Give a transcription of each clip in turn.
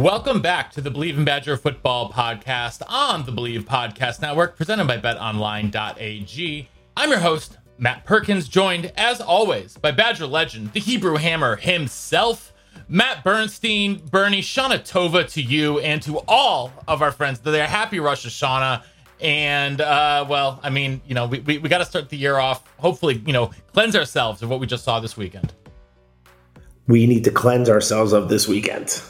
Welcome back to the Bleav in Badger Football podcast on the Bleav Podcast Network, presented by BetOnline.ag. I'm your host, Matt Perkins, joined as always by Badger legend, the Hebrew Hammer himself, Matt Bernstein. Bernie, Shana Tova to you and to all of our friends. They're happy Rosh Hashanah. And, uh, well, I mean, you know, we, we, we got to start the year off, hopefully, you know, cleanse ourselves of what we just saw this weekend. we need to cleanse ourselves of this weekend.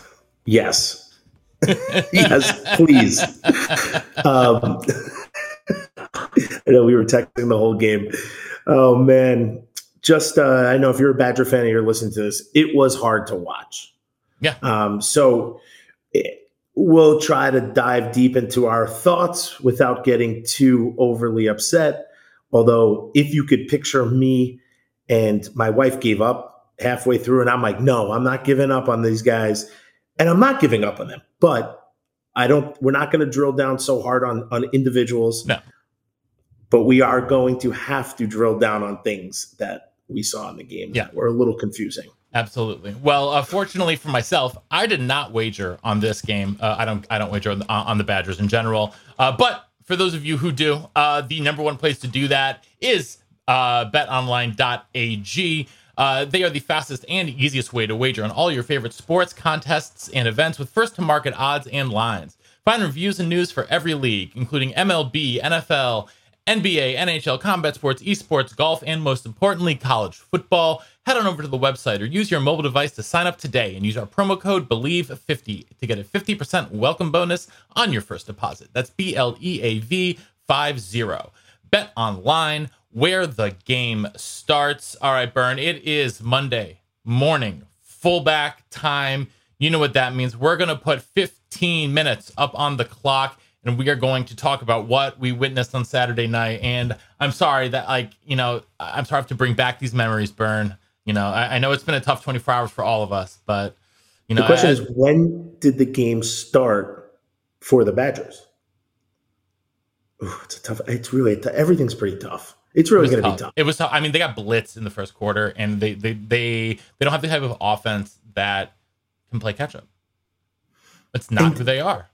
Yes. yes, please. Um, I know we were texting the whole game. Oh, man. Just, uh, I know if you're a Badger fan and you're listening to this, it was hard to watch. Yeah. Um, so eh, we'll try to dive deep into our thoughts without getting too overly upset. Although, if you could picture me and my wife gave up halfway through, and I'm like, no, I'm not giving up on these guys, and I'm not giving up on them. But I don't. We're not going to drill down so hard on on individuals. No. But we are going to have to drill down on things that we saw in the game Yeah. that were a little confusing. Absolutely. Well, uh, fortunately for myself, I did not wager on this game. Uh, I don't. I don't wager on the, on the Badgers in general. Uh, but for those of you who do, uh, the number one place to do that is uh, BetOnline.ag. Uh, they are the fastest and easiest way to wager on all your favorite sports, contests, and events with first to market odds and lines. Find reviews and news for every league, including MLB, NFL, NBA, NHL, combat sports, esports, golf, and most importantly, college football. Head on over to the website or use your mobile device to sign up today and use our promo code BLEAV50 to get a 50% welcome bonus on your first deposit. That's B L E A V 50. Bet online where the game starts. All right, Burn, it is Monday morning, fullback time. You know what that means. We're going to put 15 minutes up on the clock and we are going to talk about what we witnessed on Saturday night. And I'm sorry that, like, you know, I'm sorry I have to bring back these memories, Burn. You know, I, I know it's been a tough 24 hours for all of us, but, you know, The question I- is, when did the game start for the Badgers? Ooh, it's a tough. It's really t- everything's pretty tough. It's it really was going to tough. be tough. It was tough. I mean, they got blitzed in the first quarter, and they they they they don't have the type of offense that can play catch up. It's not And- who they are.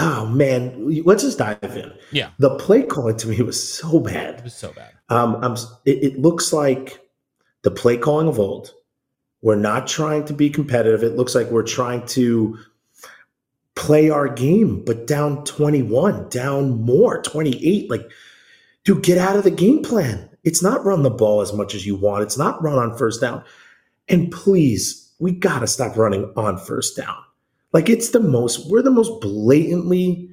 Oh man, let's just dive in. Yeah, The play calling to me was so bad. it was so bad. Um, I'm. It, it looks like the play calling of old. We're not trying to be competitive. It looks like we're trying to play our game, but down 21, down more, 28. Like, dude, get out of the game plan. It's not run the ball as much as you want. It's not run on first down. And please, we got to stop running on first down. Like, it's the most, we're the most blatantly,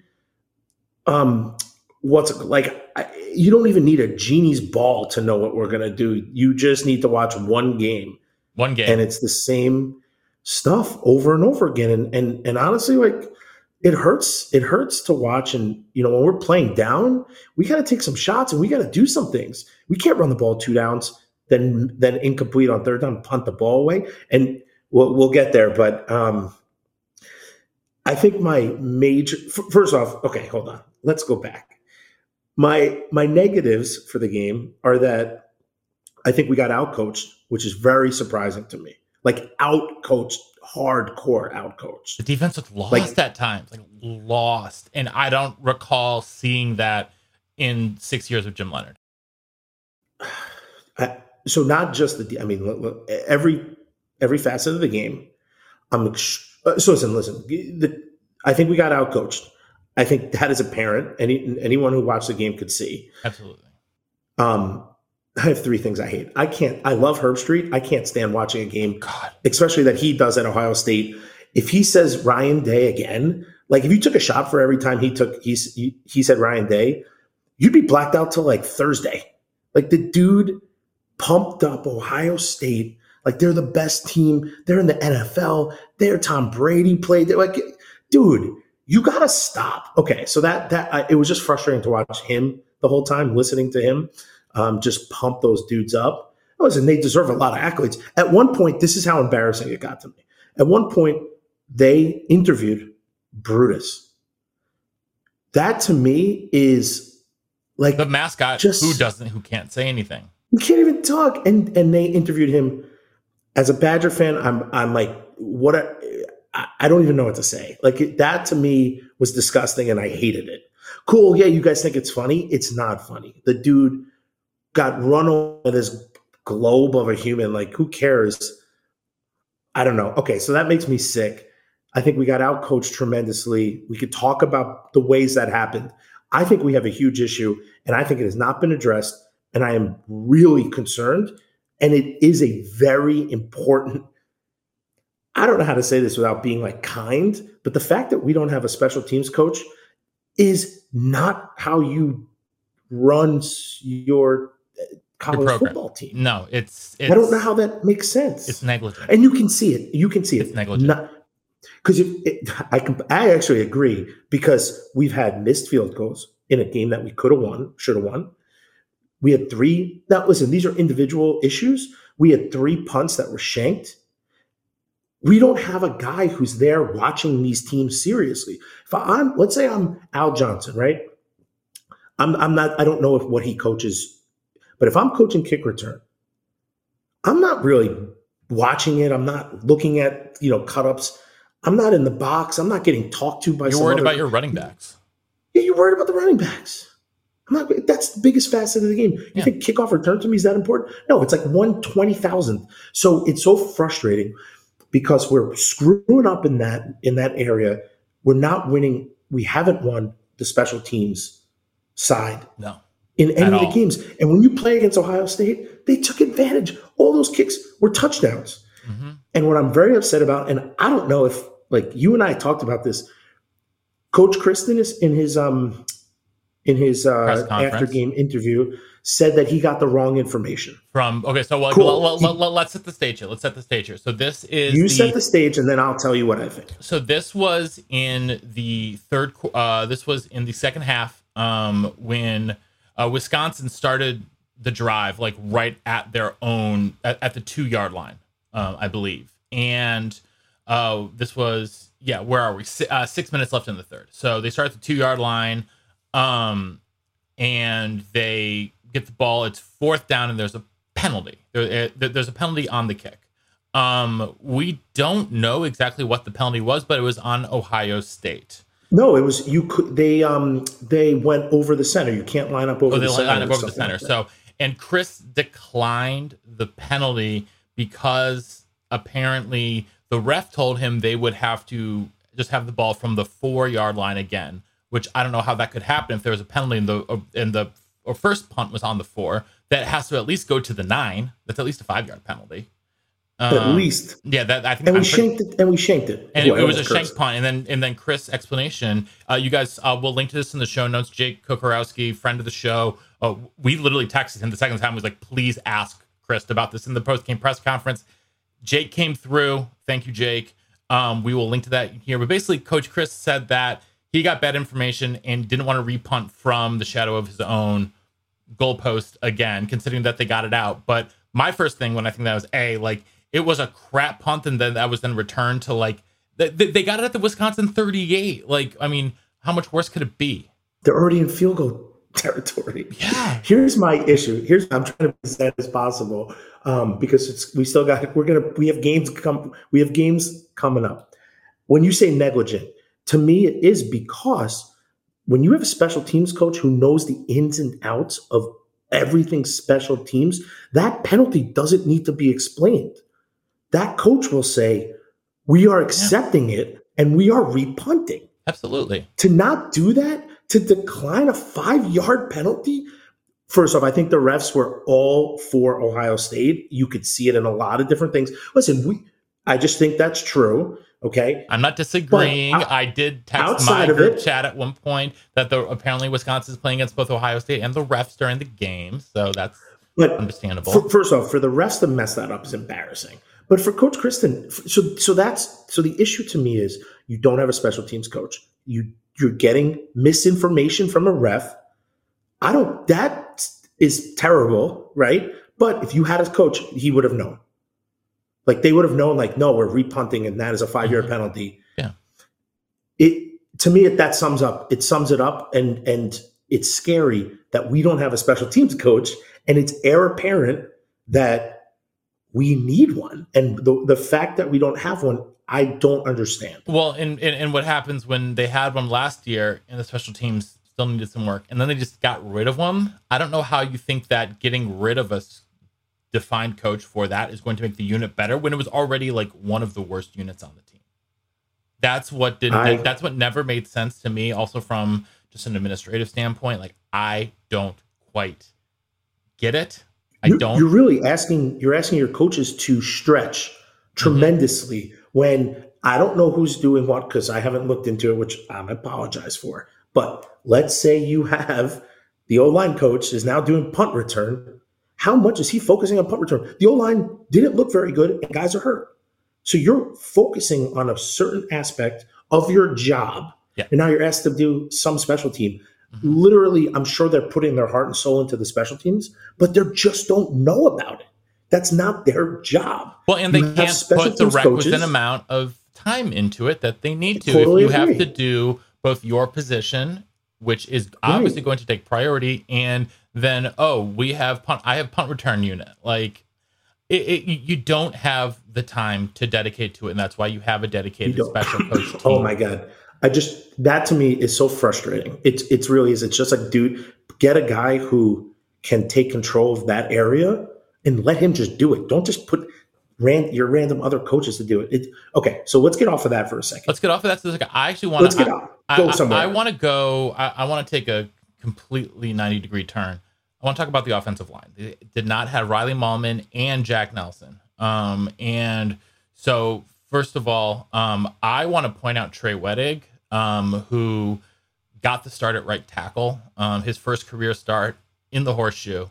um, what's like, I, you don't even need a genie's ball to know what we're going to do. You just need to watch one game One game. and it's the same stuff over and over again and and and honestly like it hurts it hurts to watch and you know when we're playing down we got to take some shots and we got to do some things. We can't run the ball two downs then then incomplete on third down punt the ball away and we'll, we'll get there but um i think my major f- first off okay hold on let's go back. My my negatives for the game are that i think we got outcoached which is very surprising to me like out coached, hardcore out coached. the defense looked lost Like- at times, like lost. And I don't recall seeing that in six years of Jim Leonhard. So not just the, I mean, look, look, every every facet of the game. I'm ex- uh, so listen, listen. The, I think we got outcoached. I think that is apparent. Any anyone who watched the game could see. Absolutely. Um, I have three things I hate. I can't. I love Herbstreit. I can't stand watching a game, God. especially that he does at Ohio State. If he says Ryan Day again, like if you took a shot for every time he took he he, he said Ryan Day, you'd be blacked out till like Thursday. Like the dude pumped up Ohio State like they're the best team. They're in the NFL. They're Tom Brady played. They're like, dude, you gotta stop. Okay, so that that I, it was just frustrating to watch him the whole time, listening to him um, just pump those dudes up. Listen, they deserve a lot of accolades. At one point, this is how embarrassing it got to me. At one point, they interviewed Brutus. That to me is like The mascot Just- who doesn't, who can't say anything. you can't even talk. And and they interviewed him as a Badger fan. I'm I'm like, what? A, I, I don't even know what to say. Like it, that to me was disgusting, and I hated it. Cool, yeah, you guys think it's funny? It's not funny. The dude got run over this globe of a human. Like, who cares? I don't know. Okay, so that makes me sick. I think we got outcoached tremendously. We could talk about the ways that happened. I think we have a huge issue, and I think it has not been addressed. And I am really concerned. And it is a very important. I don't know how to say this without being like kind, but the fact that we don't have a special teams coach is not how you run your college football team. No, it's, it's I don't know how that makes sense. it's negligent. and you can see it. You can see It's it. negligent. Because I can, I actually agree because we've had missed field goals in a game that we could have won, should have won. We had three. Now, listen, these are individual issues. We had three punts that were shanked. We don't have a guy who's there watching these teams seriously. If I'm, let's say I'm Al Johnson, right? I'm, I'm not. I don't know if what he coaches, but if I'm coaching kick return, I'm not really watching it. I'm not looking at you know cut ups. I'm not in the box. I'm not getting talked to by. You're worried other- about your running backs. Yeah, you're worried about the running backs. I'm not. That's the biggest facet of the game. You Yeah. think kickoff return to me is that important? No, it's like one twenty thousand. So it's so frustrating because we're screwing up in that in that area. We're not winning. We haven't won the special teams side No. In any At of the all. games. And when you play against Ohio State, they took advantage. All those kicks were touchdowns. hmm And what I'm very upset about, and I don't know if like you and I talked about this, Coach Kristen is in his um in his uh, after game interview said that he got the wrong information. From, okay, so well, Cool. let, let, let's set the stage here. Let's set the stage here. So this is You the, set the stage, and then I'll tell you what I think. so this was in the third uh this was in the second half um when uh wisconsin started the drive like right at their own at, at the two yard line um i believe. And uh this was yeah where are we? Si- uh, six minutes left in the third. So they start at the two yard line um and they get the ball. It's fourth down and there's a penalty. There, there- there's a penalty on the kick. Um, we don't know exactly what the penalty was, but it was on Ohio State. No, it was you could they um they went over the center. You can't line up over Oh, they the center. lined up over the center. like. So, and Chryst declined the penalty because apparently the ref told him they would have to just have the ball from the four yard line again. Which I don't know how that could happen if there was a penalty in the in the or first punt was on the four. That has to at least go to the nine. That's at least a five yard penalty. At Um, least. yeah. That I think And we pretty- shanked it and we shanked it. and it, Well, it was a almost shank punt, and then and then Chryst explanation. Uh, you guys, uh, we'll link to this in the show notes. Jake Kocorowski, friend of the show, uh, we literally texted him the second time. Was like, please ask Chryst about this in the post game press conference. Jake came through. Thank you, Jake. Um, we will link to that here. But basically, Coach Chryst said that he got bad information and didn't want to repunt from the shadow of his own goalpost again, considering that they got it out. But my first thing when I think that was a like it was a crap punt, and then that was then returned to like they, they got it at the Wisconsin 38. Like, I mean, how much worse could it be? They're already in field goal territory. Yeah. Here's my issue. Here's I'm trying to be as as possible um, because it's we still got we're gonna we have games come we have games coming up. When you say negligent, to me it is because when you have a special teams coach who knows the ins and outs of everything special teams, that penalty doesn't need to be explained. That coach will say, We are accepting it and we are repunting. Absolutely. To not do that, to decline a five yard penalty, First off, I think the refs were all for Ohio State. You could see it in a lot of different things. Listen, we I just think that's true. Okay. I'm not disagreeing. Uh, I did text my group it- chat at one point that the apparently Wisconsin's playing against both Ohio State and the refs during the game. So that's But understandable. For, first off, for the refs to mess that up is embarrassing. But for Coach Kristen, so so that's so the issue to me is you don't have a special teams coach. You you're getting misinformation from a ref. I don't. That is terrible, right? But if you had a coach, he would have known. Like they would have known. Like no, we're repunting, and that is a five yard Mhm. penalty. Yeah. It to me, it, that sums up. It sums it up, and and it's scary that we don't have a special teams coach, and it's heir apparent that we need one. And the the fact that we don't have one, I don't understand. Well, and, and and what happens when they had one last year and the special teams still needed some work, and then they just got rid of one. I don't know how you think that getting rid of a defined coach for that is going to make the unit better when it was already like one of the worst units on the team. That's what did I- that's what never made sense to me. Also from just an administrative standpoint, like I don't quite get it. I You're- don't. You're really asking. You're asking your coaches to stretch mm-hmm. tremendously when I don't know who's doing what because I haven't looked into it, which I apologize for. But let's say you have the O line coach is now doing punt return. How much is he focusing on punt return? The O line didn't look very good, and guys are hurt. So you're focusing on a certain aspect of your job, Yeah. and now you're asked to do some special team. Mhm. Literally, I'm sure they're putting their heart and soul into the special teams, but they just don't know about it. That's not their job. Well, and they You can't put the requisite coaches. amount of time into it that they need to. Totally if you have to do both your position, which is obviously going to take priority, and then oh, we have punt. I have punt return unit. Like it, it, you you don't have the time to dedicate to it, and that's why you have a dedicated special coach team. Oh my god. I just that to me is so frustrating. It's it's really is. It's just like, dude, get a guy who can take control of that area and let him just do it. Don't just put ran your random other coaches to do it. it okay, so let's get off of that for a second. Let's get off of that. So I actually want Let's to. I, Go I- somewhere. I, want to go. I, I want to take a completely 90 degree turn. I want to talk about the offensive line. They did not have Riley Mahlman and Jack Nelson. Um, and so, first of all, um, I want to point out Trey Wedig, um, who got the start at right tackle, um, his first career start in the horseshoe.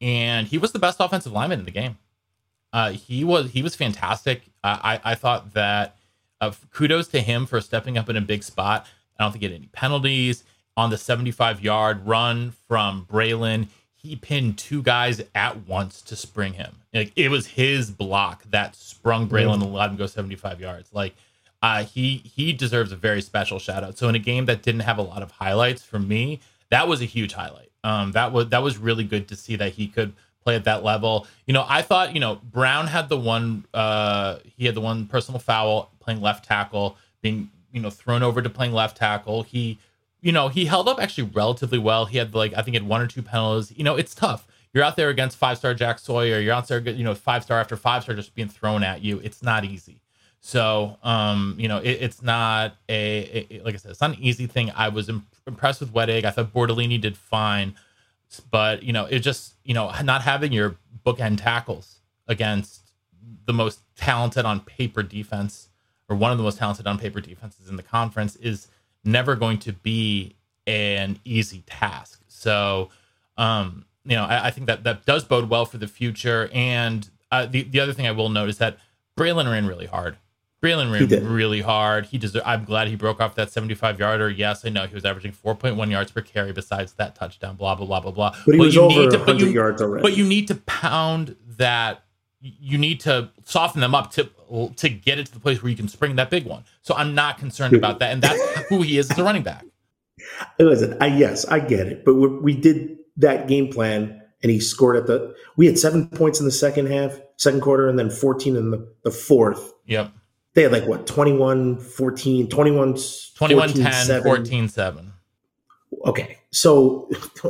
And he was the best offensive lineman in the game. Uh, he was he was fantastic. Uh, I I thought that uh, kudos to him for stepping up in a big spot. I don't think he had any penalties on the 75 yard run from Braelon. He pinned two guys at once to spring him. Like it was his block that sprung Braelon and allowed him to go 75 yards. Like uh, he he deserves a very special shout out. So in a game that didn't have a lot of highlights for me, that was a huge highlight. Um, that was that was really good to see that he could play at that level. You know, I thought you know Brown had the one uh, he had the one personal foul playing left tackle, being you know thrown over to playing left tackle. He you know he held up actually relatively well. He had like I think he had one or two penalties. You know, it's tough. You're out there against five star Jack Sawyer. You're out there, you know, five star after five star just being thrown at you. It's not easy. So, um, you know, it, it's not a, a- like I said, it's not an easy thing. I was imp- impressed with Wedig. I thought Bortolini did fine, but you know, it just you know not having your bookend tackles against the most talented on paper defense or one of the most talented on paper defenses in the conference is never going to be an easy task. So, um, you know, I, I think that that does bode well for the future. And uh, the the other thing I will note is that Braelon ran really hard. Braelon ran really hard. He deserved. I'm glad he broke off that 75 yarder. Yes, I know he was averaging 4.1 yards per carry. Besides that touchdown, blah blah blah blah blah. but he was you over need to- 100 you- yards already. but you need to pound that. You need to soften them up to to get it to the place where you can spring that big one. So I'm not concerned about that, and that's who he is as a running back. Listen, I yes, I get it, but we, we did that game plan, and he scored at the. We had seven points in the second half, second quarter, and then 14 in the, the fourth. Yep. They had like what 21, 14, 21, 21 14, 10, 7. 14 7. Okay, so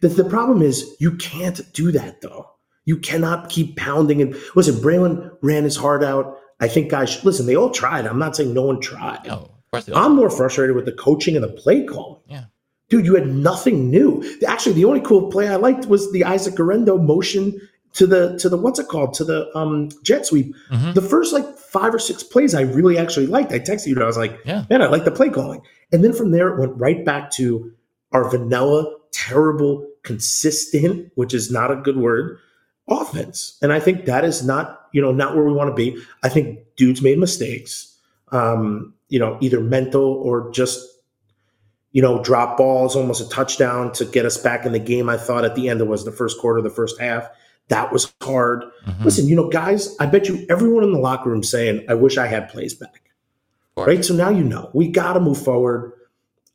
the, the problem is you can't do that though. You cannot keep pounding and listen. Braelon ran his heart out. I think guys, listen, they all tried. I'm not saying no one tried. No, of course they don't. I'm more frustrated with the coaching and the play calling. Yeah. Dude, you had nothing new. Actually, the only cool play I liked was the Isaac Guerendo motion to the to the what's it called to the um jet sweep. Mhm. The first like five or six plays I really actually liked. I texted you and I was like, Yeah. man, I like the play calling. And then from there it went right back to our vanilla, terrible, consistent, which is not a good word, offense. And I think that is not, you know, not where we want to be. I think dudes made mistakes. Um, you know, either mental or just you know, drop balls, almost a touchdown to get us back in the game. I thought at the end it was the first quarter, the first half. That was hard. Mhm. Listen, you know, guys, I bet you everyone in the locker room saying, I wish I had plays back. course. Right. So now you know we got to move forward.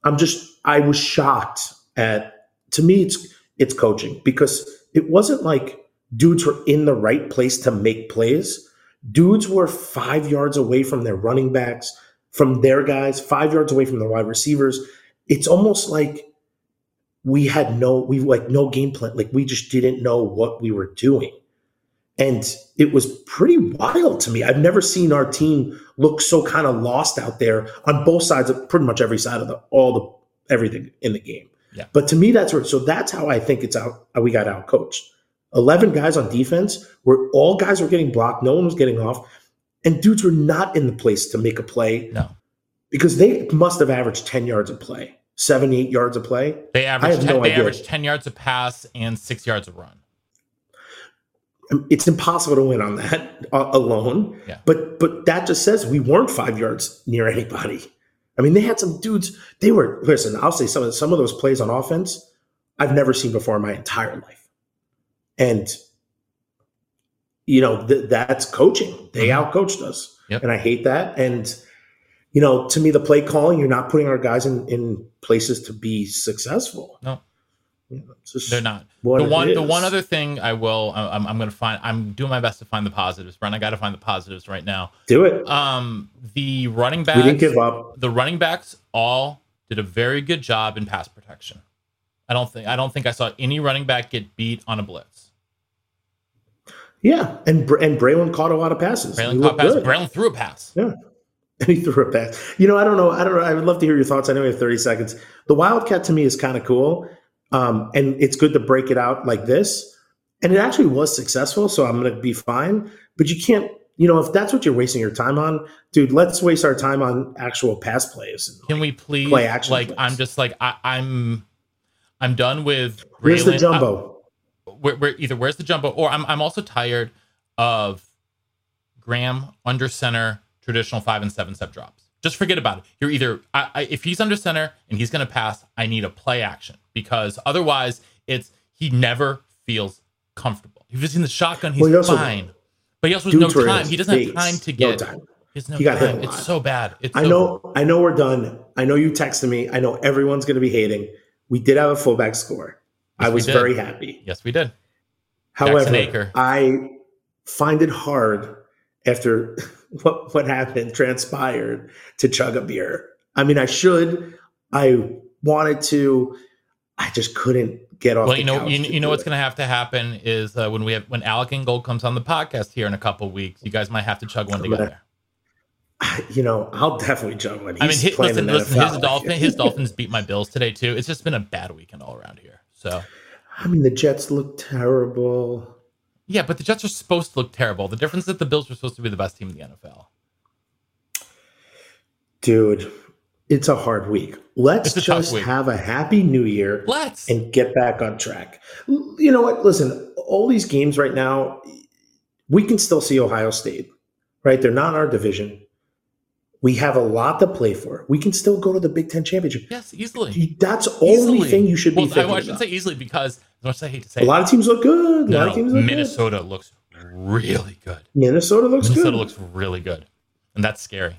I'm just, I was shocked at, to me, it's, it's coaching because it wasn't like dudes were in the right place to make plays. Dudes were five yards away from their running backs, from their guys, five yards away from the wide receivers. It's almost like we had no, we like no game plan. Like we just didn't know what we were doing. And it was pretty wild to me. I've never seen our team look so kind of lost out there on both sides of pretty much every side of the all the everything in the game. Yeah. But to me, that's where so that's how I think it's out we got out coached. Eleven guys on defense where all guys were getting blocked, no one was getting off, and dudes were not in the place to make a play No. because they must have averaged 10 yards a play, seven, eight yards a play. They averaged have 10, no they idea. averaged 10 yards a pass and 6 yards a run. Um, It's impossible to win on that uh, alone. Yeah. But but that just says we weren't five yards near anybody. I mean, they had some dudes. They were listen. I'll say some of some of those plays on offense I've never seen before in my entire life, and you know th- that's coaching. They Mhm. outcoached us, Yep. and I hate that. And you know, to me, the play calling, you're not putting our guys in in places to be successful. No. You know, They're not. the one the one other thing I will I'm, I'm going to find I'm doing my best to find the positives. Brent, I got to find the positives right now. do it. Um the running we backs didn't give up. the running backs all did a very good job in pass protection. I don't think I don't think I saw any running back get beat on a blitz. Yeah, and and Braelon caught a lot of passes. Braelon caught looked pass. good. Braelon threw a pass. Yeah. And he threw a pass. You know, I don't know. I don't know. I would love to hear your thoughts. I know we have 30 seconds. The Wildcat to me is kind of cool. Um, and it's good to break it out like this. And it actually was successful. So I'm going to be fine. But you can't, you know, if that's what you're wasting your time on, dude, let's waste our time on actual pass plays. Can we please Play action like plays. I'm just like I, I'm I'm done with Where's the Braelon- jumbo? Where, where either where's the jumbo or I'm I'm also tired of Graham under center traditional five and seven step drops. Just forget about it. You're either I, I, if he's under center and he's going to pass, I need a play action because otherwise it's he never feels comfortable. If he's in the shotgun, he's Well, fine, but he also has no Dudes were in time. He doesn't have time to No get. time. He no He got hit time. It's so bad. It's I so- know, I know we're done. I know you texted me. I know everyone's going to be hating. We did have a fullback score. I Yes, was very happy. Yes, we did. However, I find it hard after what what happened transpired to chug a beer. I mean, I should. I wanted to. I just couldn't get off. Well, the you know, you, you know what's going to have to happen is uh, when we have when Alec Ingold comes on the podcast here in a couple weeks, you guys might have to chug one together. You know, I'll definitely chug one. He's I mean, his, listen, listen, his NFL. dolphin, his Dolphins beat my Bills today too. It's just been a bad weekend all around here. So I mean, the Jets look terrible. yeah, but the Jets are supposed to look terrible. The difference is that the Bills are supposed to be the best team in the NFL. Dude, it's a hard week. Let's It's a tough just week. have a happy new year. Let's. and get back on track. You know what? Listen, all these games right now, we can still see Ohio State, right? They're not in our division. We have a lot to play for. We can still go to the Big Ten championship. yes, easily. That's the only thing you should be well, I, thinking I shouldn't say easily because as much as I hate to say A lot of teams look good. No, lot no, of teams look Minnesota looks really good. good. Minnesota looks good. Minnesota good. looks really good, and that's scary.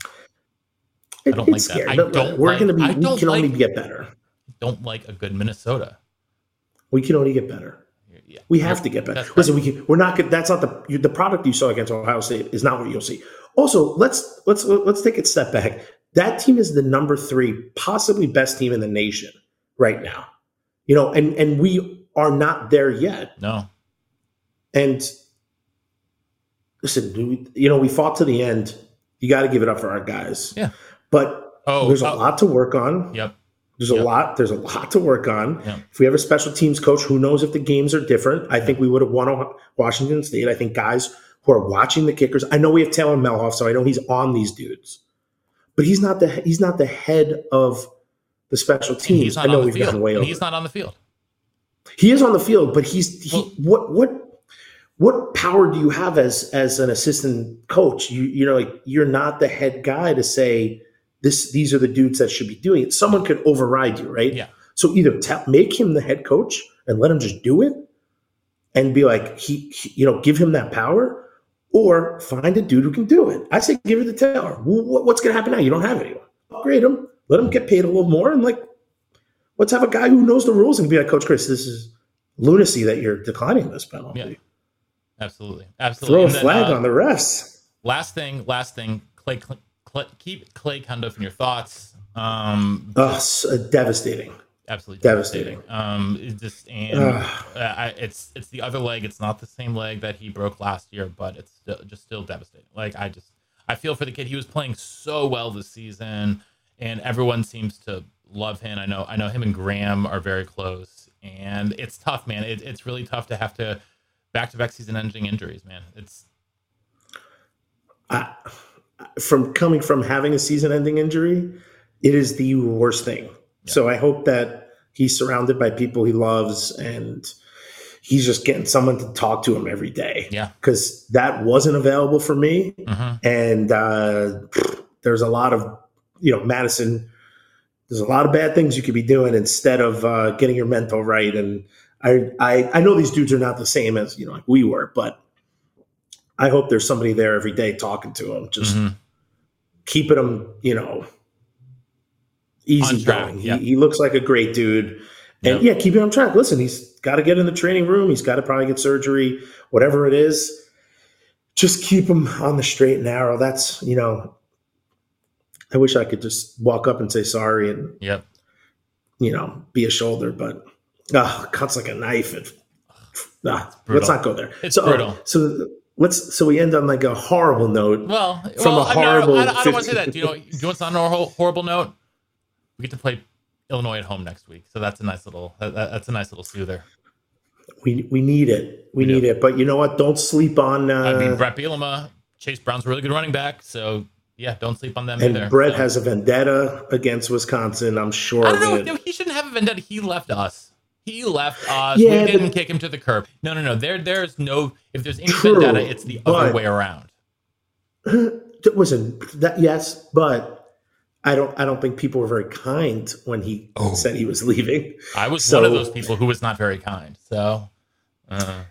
It- don't it's like that. I don't We're like- going to be. We don't can only get better. Don't like a good Minnesota. We can only get better. Yeah, We have to get better. That's right. Listen, we can. We're not. good- That's not the you- the product you saw against Ohio State is not what you'll see. Also, let's let's let's take a step back. That team is the number three, possibly best team in the nation right now. You know, and and we are not there yet. No, And listen, we, you know, we fought to the end. You got to give it up for our guys. Yeah. But Oh, there's a oh, lot to work on. Yep. There's a Yep. lot. There's a lot to work on. Yep. If we have a special teams coach, who knows if the games are different? I think we would have won on Washington State. I think guys who are watching the kickers. I know we have Taylor Mehlhaff, so I know he's on these dudes, but he's not the he's not the head of the special And teams. I know on the we've field. gotten way over. he's not on the field. He is on the field, but he's he, Well- what what what power do you have as as an assistant coach? You you know like you're not the head guy to say this these are the dudes that should be doing it. Someone could override you, right? Yeah. So either tell, make him the head coach and let him just do it, and be like he, he- you know give him that power, or find a dude who can do it. I say give it to Taylor. Wh- wh- What's going to happen now? You don't have anyone. Upgrade him. Let him get paid a little more, and like let's have a guy who knows the rules and be like, Coach Chryst, this is lunacy that you're declining this penalty. Yeah. Absolutely. Absolutely. Throw a then, flag uh, on the refs. last thing, last thing, Clay, Keep Clay Cundiff in your thoughts. Um, Oh, devastating. absolutely devastating. Um, it just and uh, I, it's it's the other leg. It's not the same leg that he broke last year, but it's still, just still devastating. Like I just I feel for the kid. He was playing so well this season, and everyone seems to love him. I know I know him and Graham are very close, and it's tough, man. It, it's really tough to have to back to back season ending injuries, man. It's I, from coming from having a season ending injury, it is the worst thing. So I hope that he's surrounded by people he loves and he's just getting someone to talk to him every day. yeah. Because that wasn't available for me. hmm and uh, there's a lot of you know Madison. There's a lot of bad things you could be doing instead of uh, getting your mental right. And I, I I know these dudes are not the same as you know like we were, but I hope there's somebody there every day talking to him, just Mhm. keeping them you know easy going. yeah. He, he looks like a great dude. And Yep. yeah, keep him on track. Listen, he's got to get in the training room. He's got to probably get surgery, whatever it is. Just keep him on the straight and narrow. That's, you know, I wish I could just walk up and say sorry and, Yep. you know, be a shoulder, but uh, cuts like a knife. And, brutal. let's not go there. It's so, brutal. So let's, so we end on like a horrible note. Well, From well, a I mean, I don't- horrible I, don't, want to say that. Do you know? Do you want on a horrible note? We get to play Illinois at home next week, so that's a nice little. That, that- that's a nice little soother. We, we need it. We, We do. need it. But you know what? Don't sleep on, uh, I mean, Brett Bielema, Chase Brown's a really good running back, so yeah, don't sleep on them and either. Brett So- has a vendetta against Wisconsin. I'm sure I don't know. it. He shouldn't have a vendetta. He left us. He left us. Yeah, we didn't but- kick him to the curb. No, no, no. There, there's no. If there's any True, vendetta, it's the other way around. Listen, that yes, but I don't. I don't think people were very kind when he Oh. said he was leaving. I was So- one of those people who was not very kind. So, uh,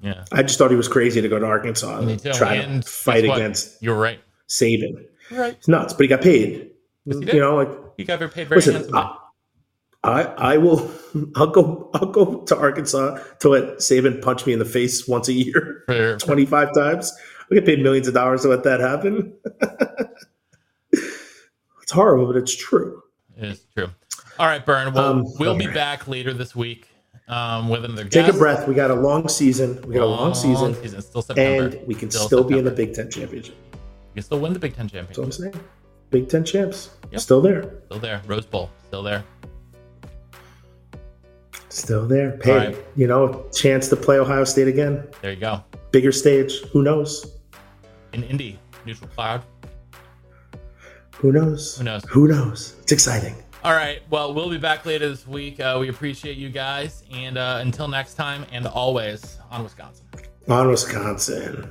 yeah, I just thought he was crazy to go to Arkansas and try And to fight against You're right. Saban. Right. It's nuts, but he got paid. Yes, he you know, like You got paid very listen, handsomely. I, I I will. I'll go. I'll go to Arkansas to let Saban punch me in the face once a year, twenty five times. I get paid millions of dollars to let that happen. it's horrible, but it's true. It is true. All right, Burn. Well, Um, we'll be back later this week um, with another Take guest. a breath. We got a long season. We got a long season. It's still September. and we can still, be in the Big Ten championship. We can still win the Big Ten That's what I'm championship. saying. Big Ten champs, Yep. still there, Still there. Rose Bowl. Still there. Still there. Hey, right. you know, chance to play Ohio State again, There you go. bigger stage. Who knows? In Indy, neutral cloud. Who knows? Who knows? Who knows? It's exciting. All right. Well, we'll be back later this week. Uh, we appreciate you guys. And uh, until next time, and always on Wisconsin. On Wisconsin.